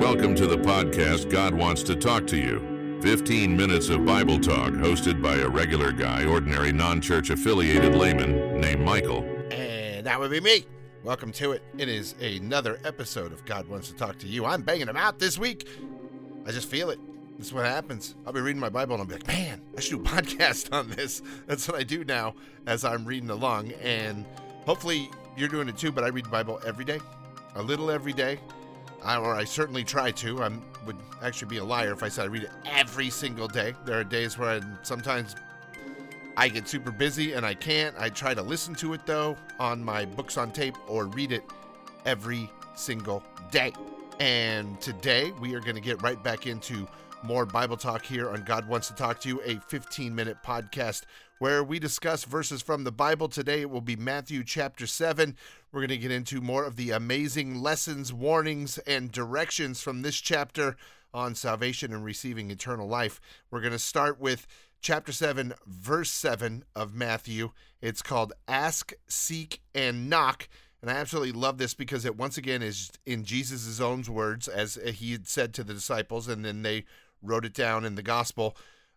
Welcome to the podcast God Wants to Talk to You. 15 minutes of Bible talk hosted by a regular guy, ordinary non church affiliated layman named Michael. And that would be me. Welcome to it. It is another episode of God Wants to Talk to You. I'm banging them out this week. I just feel it. This is what happens. I'll be reading my Bible and I'll be like, man, I should do a podcast on this. That's what I do now as I'm reading along. And hopefully you're doing it too, but I read the Bible every day, a little every day. I, or I certainly try to. I would actually be a liar if I said I read it every single day. There are days where I, sometimes I get super busy and I can't. I try to listen to it though on my books on tape or read it every single day. And today we are going to get right back into more Bible talk here on God Wants to Talk to You, a 15 minute podcast where we discuss verses from the Bible. Today it will be Matthew chapter 7. We're going to get into more of the amazing lessons, warnings, and directions from this chapter on salvation and receiving eternal life. We're going to start with chapter 7, verse 7 of Matthew. It's called Ask, Seek, and Knock. And I absolutely love this because it once again is in Jesus' own words, as he had said to the disciples, and then they wrote it down in the gospel,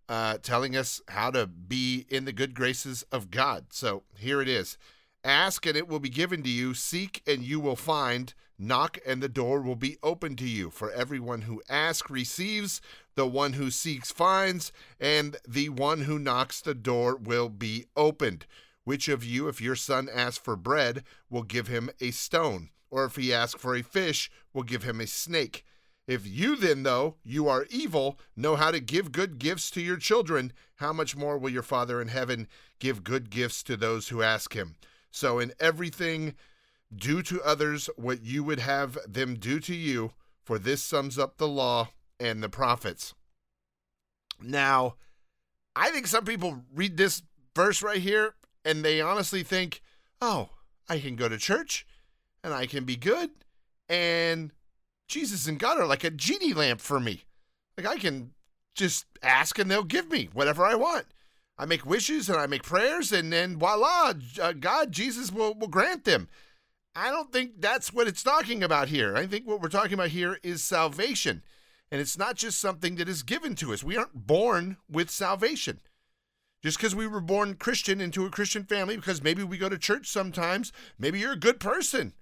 uh, telling us how to be in the good graces of God. So here it is Ask and it will be given to you, seek and you will find, knock and the door will be open to you. For everyone who asks receives, the one who seeks finds, and the one who knocks the door will be opened. Which of you, if your son asks for bread, will give him a stone? Or if he asks for a fish, will give him a snake? If you then, though you are evil, know how to give good gifts to your children, how much more will your Father in heaven give good gifts to those who ask him? So, in everything, do to others what you would have them do to you, for this sums up the law and the prophets. Now, I think some people read this verse right here and they honestly think, oh, I can go to church and I can be good and Jesus and God are like a genie lamp for me. Like I can just ask and they'll give me whatever I want. I make wishes and I make prayers and then voila, uh, God, Jesus will, will grant them. I don't think that's what it's talking about here. I think what we're talking about here is salvation. And it's not just something that is given to us. We aren't born with salvation. Just because we were born Christian into a Christian family, because maybe we go to church sometimes, maybe you're a good person.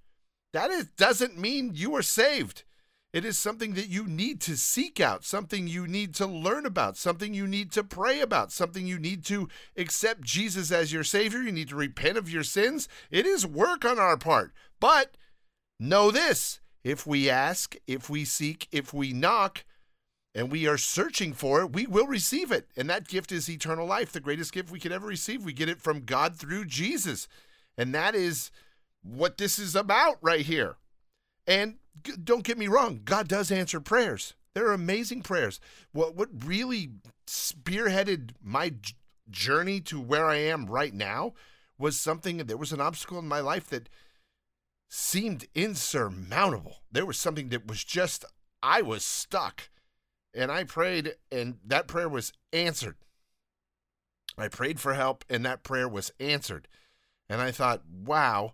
That is, doesn't mean you are saved. It is something that you need to seek out, something you need to learn about, something you need to pray about, something you need to accept Jesus as your Savior. You need to repent of your sins. It is work on our part. But know this if we ask, if we seek, if we knock, and we are searching for it, we will receive it. And that gift is eternal life, the greatest gift we could ever receive. We get it from God through Jesus. And that is what this is about right here. And don't get me wrong, God does answer prayers. There are amazing prayers. What what really spearheaded my journey to where I am right now was something there was an obstacle in my life that seemed insurmountable. There was something that was just I was stuck. And I prayed and that prayer was answered. I prayed for help and that prayer was answered. And I thought, "Wow,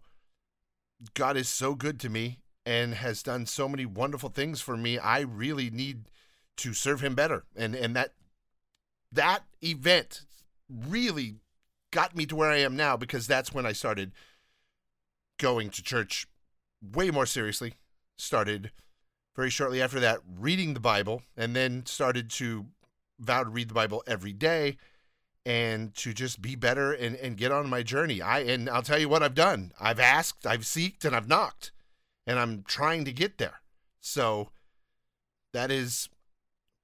God is so good to me and has done so many wonderful things for me. I really need to serve him better. And and that that event really got me to where I am now because that's when I started going to church way more seriously. Started very shortly after that reading the Bible and then started to vow to read the Bible every day and to just be better and, and get on my journey. I and I'll tell you what I've done. I've asked, I've seeked, and I've knocked and I'm trying to get there. So that is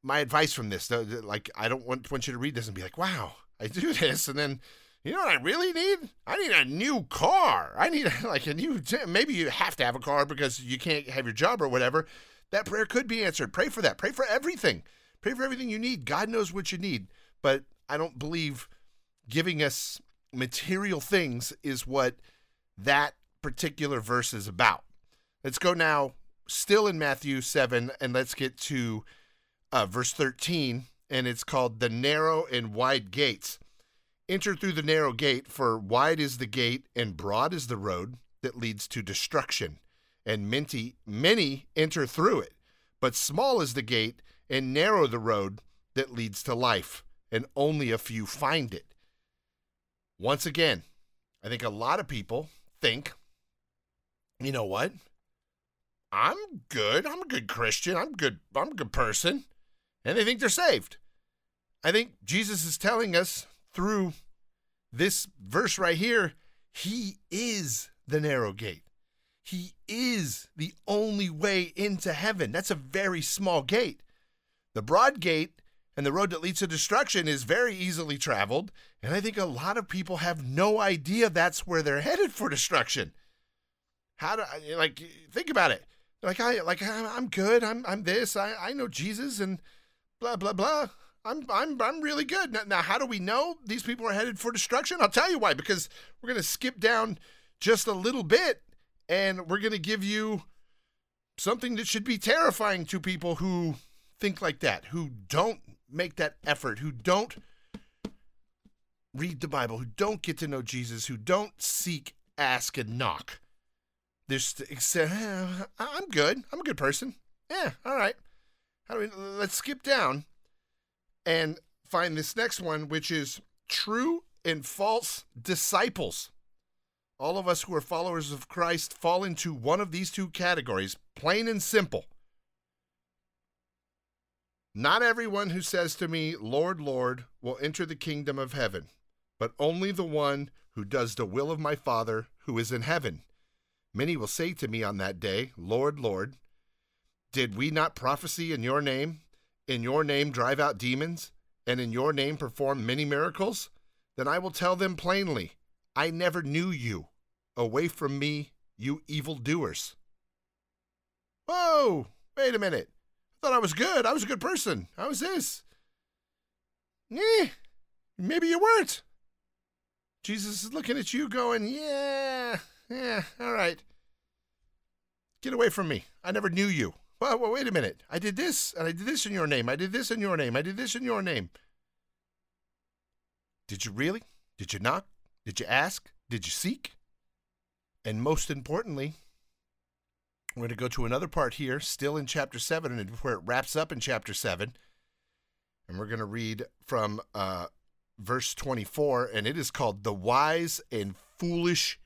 my advice from this. Like, I don't want, want you to read this and be like, wow, I do this. And then, you know what I really need? I need a new car. I need like a new, maybe you have to have a car because you can't have your job or whatever. That prayer could be answered. Pray for that. Pray for everything. Pray for everything you need. God knows what you need. But I don't believe giving us material things is what that particular verse is about. Let's go now, still in Matthew 7, and let's get to uh, verse 13, and it's called the narrow and wide gates. Enter through the narrow gate, for wide is the gate and broad is the road that leads to destruction, and many, many enter through it. But small is the gate, and narrow the road that leads to life, and only a few find it. Once again, I think a lot of people think, you know what? I'm good. I'm a good Christian. I'm good. I'm a good person. And they think they're saved. I think Jesus is telling us through this verse right here, he is the narrow gate. He is the only way into heaven. That's a very small gate. The broad gate and the road that leads to destruction is very easily traveled. And I think a lot of people have no idea that's where they're headed for destruction. How do I, like, think about it. Like, I, like, I'm good. I'm, I'm this. I, I know Jesus and blah, blah, blah. I'm, I'm, I'm really good. Now, now, how do we know these people are headed for destruction? I'll tell you why, because we're going to skip down just a little bit and we're going to give you something that should be terrifying to people who think like that, who don't make that effort, who don't read the Bible, who don't get to know Jesus, who don't seek, ask, and knock. There's, uh, I'm good. I'm a good person. Yeah, all right. How do we, let's skip down and find this next one, which is true and false disciples. All of us who are followers of Christ fall into one of these two categories, plain and simple. Not everyone who says to me, Lord, Lord, will enter the kingdom of heaven, but only the one who does the will of my Father who is in heaven. Many will say to me on that day, Lord, Lord, did we not prophesy in your name, in your name drive out demons, and in your name perform many miracles? Then I will tell them plainly, I never knew you. Away from me, you evildoers. Whoa, wait a minute. I thought I was good. I was a good person. How was this? Eh, maybe you weren't. Jesus is looking at you going, yeah, yeah, all right. Get away from me. I never knew you. Well, well, wait a minute. I did this, and I did this in your name. I did this in your name. I did this in your name. Did you really? Did you knock? Did you ask? Did you seek? And most importantly, we're going to go to another part here, still in chapter 7, and where it wraps up in chapter 7. And we're going to read from uh, verse 24, and it is called The Wise and Foolish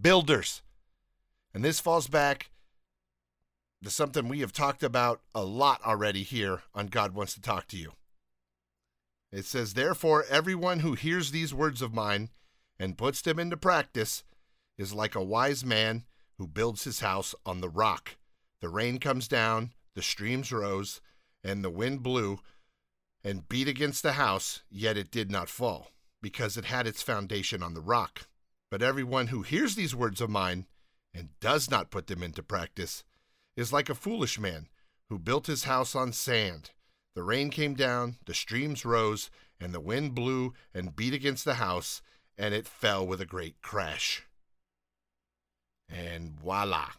Builders. And this falls back to something we have talked about a lot already here on God Wants to Talk to You. It says, Therefore, everyone who hears these words of mine and puts them into practice is like a wise man who builds his house on the rock. The rain comes down, the streams rose, and the wind blew and beat against the house, yet it did not fall, because it had its foundation on the rock. But everyone who hears these words of mine and does not put them into practice is like a foolish man who built his house on sand. The rain came down, the streams rose, and the wind blew and beat against the house, and it fell with a great crash. And voila,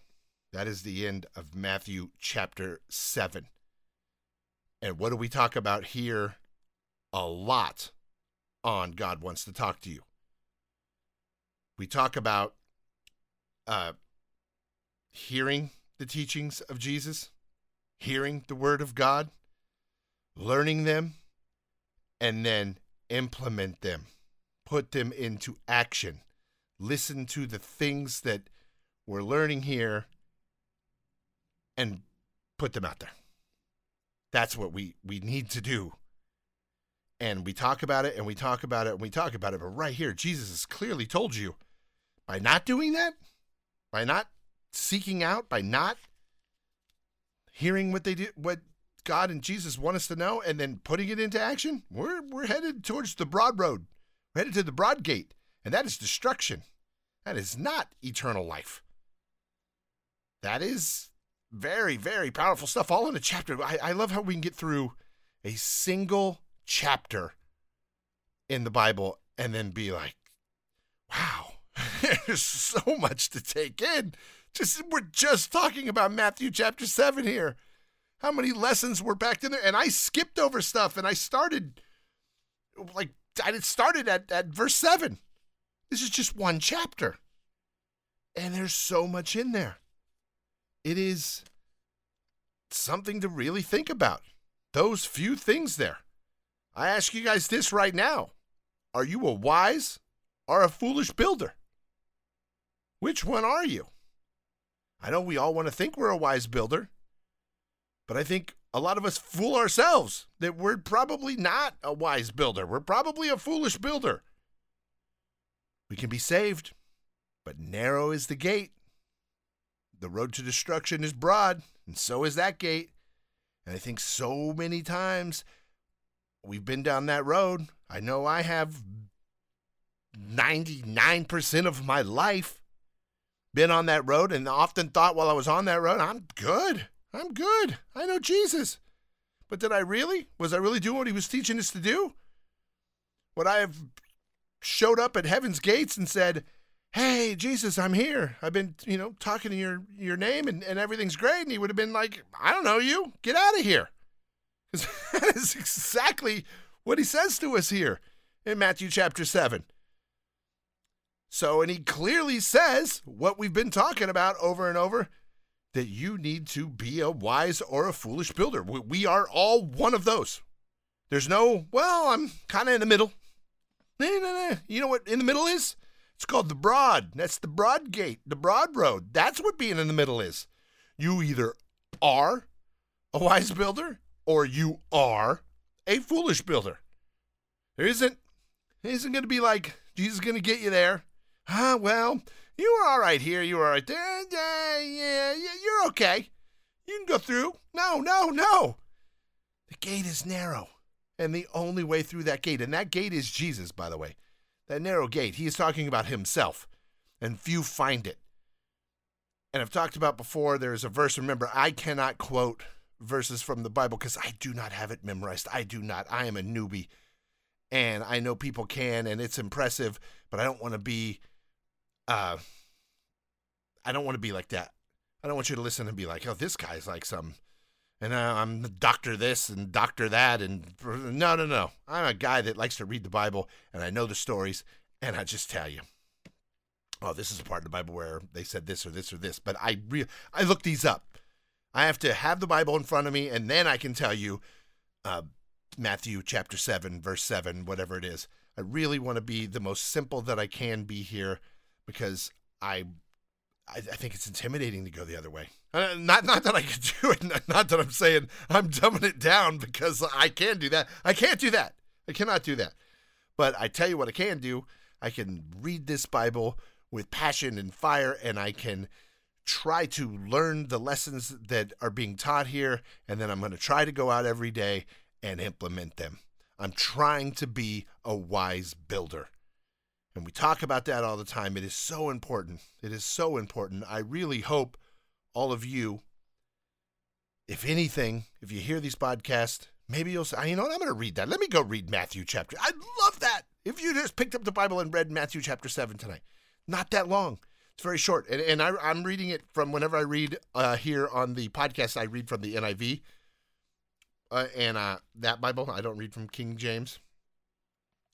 that is the end of Matthew chapter 7. And what do we talk about here? A lot on God Wants to Talk to You. We talk about uh, hearing the teachings of Jesus, hearing the Word of God, learning them, and then implement them, put them into action. Listen to the things that we're learning here and put them out there. That's what we, we need to do. And we talk about it and we talk about it and we talk about it. But right here, Jesus has clearly told you by not doing that, by not seeking out, by not hearing what they do, what God and Jesus want us to know, and then putting it into action, we're we're headed towards the broad road. We're headed to the broad gate, and that is destruction. That is not eternal life. That is very, very powerful stuff, all in a chapter. I, I love how we can get through a single chapter in the Bible and then be like, wow, there's so much to take in. Just we're just talking about Matthew chapter 7 here. How many lessons were packed in there? And I skipped over stuff and I started like I started at, at verse 7. This is just one chapter. And there's so much in there. It is something to really think about. Those few things there. I ask you guys this right now Are you a wise or a foolish builder? Which one are you? I know we all want to think we're a wise builder, but I think a lot of us fool ourselves that we're probably not a wise builder. We're probably a foolish builder. We can be saved, but narrow is the gate. The road to destruction is broad, and so is that gate. And I think so many times we've been down that road. I know I have 99% of my life been on that road and often thought while I was on that road, I'm good. I'm good. I know Jesus. But did I really? Was I really doing what he was teaching us to do? Would I have showed up at heaven's gates and said, Hey, Jesus, I'm here. I've been, you know, talking to your your name and, and everything's great. And he would have been like, I don't know you. Get out of here. Because that is exactly what he says to us here in Matthew chapter 7. So, and he clearly says what we've been talking about over and over that you need to be a wise or a foolish builder. We are all one of those. There's no, well, I'm kind of in the middle. Nah, nah, nah. You know what in the middle is? It's called the broad. That's the broad gate, the broad road. That's what being in the middle is. You either are a wise builder or you are a foolish builder. There isn't, isn't going to be like Jesus is going to get you there. Ah, well, you were all right here. You were all right there. Yeah, yeah, yeah, you're okay. You can go through. No, no, no. The gate is narrow. And the only way through that gate, and that gate is Jesus, by the way. That narrow gate, he is talking about himself. And few find it. And I've talked about before, there's a verse. Remember, I cannot quote verses from the Bible because I do not have it memorized. I do not. I am a newbie. And I know people can, and it's impressive, but I don't want to be uh, I don't want to be like that. I don't want you to listen and be like, oh, this guy's like some, and uh, I'm the doctor this and doctor that, and no, no, no. I'm a guy that likes to read the Bible, and I know the stories, and I just tell you, oh, this is a part of the Bible where they said this or this or this, but I re- I look these up. I have to have the Bible in front of me, and then I can tell you, uh, Matthew chapter seven, verse seven, whatever it is. I really want to be the most simple that I can be here because I, I, think it's intimidating to go the other way. Uh, not not that I can do it. Not, not that I'm saying I'm dumbing it down because I can do that. I can't do that. I cannot do that. But I tell you what I can do. I can read this Bible with passion and fire, and I can try to learn the lessons that are being taught here, and then I'm going to try to go out every day and implement them. I'm trying to be a wise builder. And we talk about that all the time. It is so important. It is so important. I really hope all of you, if anything, if you hear these podcasts, maybe you'll say, you know what, I'm going to read that. Let me go read Matthew chapter. I'd love that. If you just picked up the Bible and read Matthew chapter 7 tonight, not that long. It's very short. And, and I, am reading it from whenever I read uh, here on the podcast, I read from the NIV. Uh, and uh, that Bible, I don't read from King James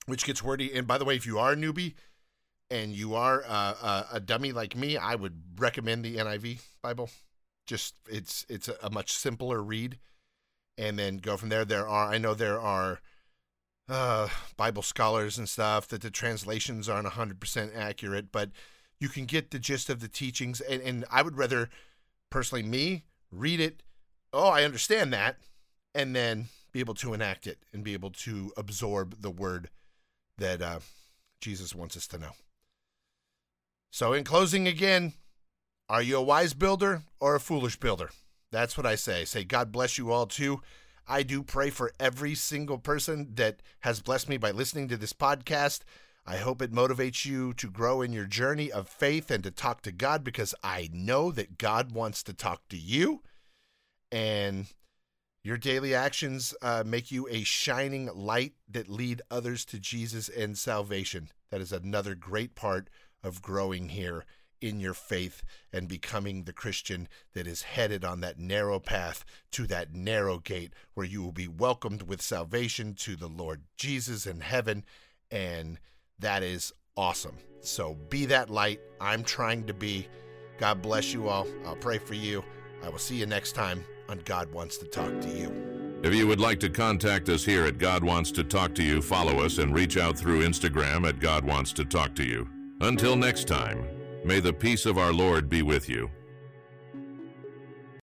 which gets wordy. And by the way, if you are a newbie and you are uh, a dummy like me, I would recommend the NIV Bible. Just it's it's a, much simpler read, and then go from there. There are I know there are uh, Bible scholars and stuff that the translations aren't hundred percent accurate, but you can get the gist of the teachings. And, and I would rather, personally, me read it. Oh, I understand that, and then be able to enact it and be able to absorb the word that uh, Jesus wants us to know. So, in closing, again, are you a wise builder or a foolish builder? That's what I say. Say, God bless you all too. I do pray for every single person that has blessed me by listening to this podcast. I hope it motivates you to grow in your journey of faith and to talk to God because I know that God wants to talk to you. And your daily actions uh, make you a shining light that lead others to Jesus and salvation. That is another great part of growing here in your faith and becoming the Christian that is headed on that narrow path to that narrow gate where you will be welcomed with salvation to the Lord Jesus in heaven. And that is awesome. So be that light. I'm trying to be. God bless you all. I'll pray for you. I will see you next time on God Wants to Talk to You. If you would like to contact us here at God Wants to Talk to You, follow us and reach out through Instagram at God Wants to Talk to You. Until next time, may the peace of our Lord be with you.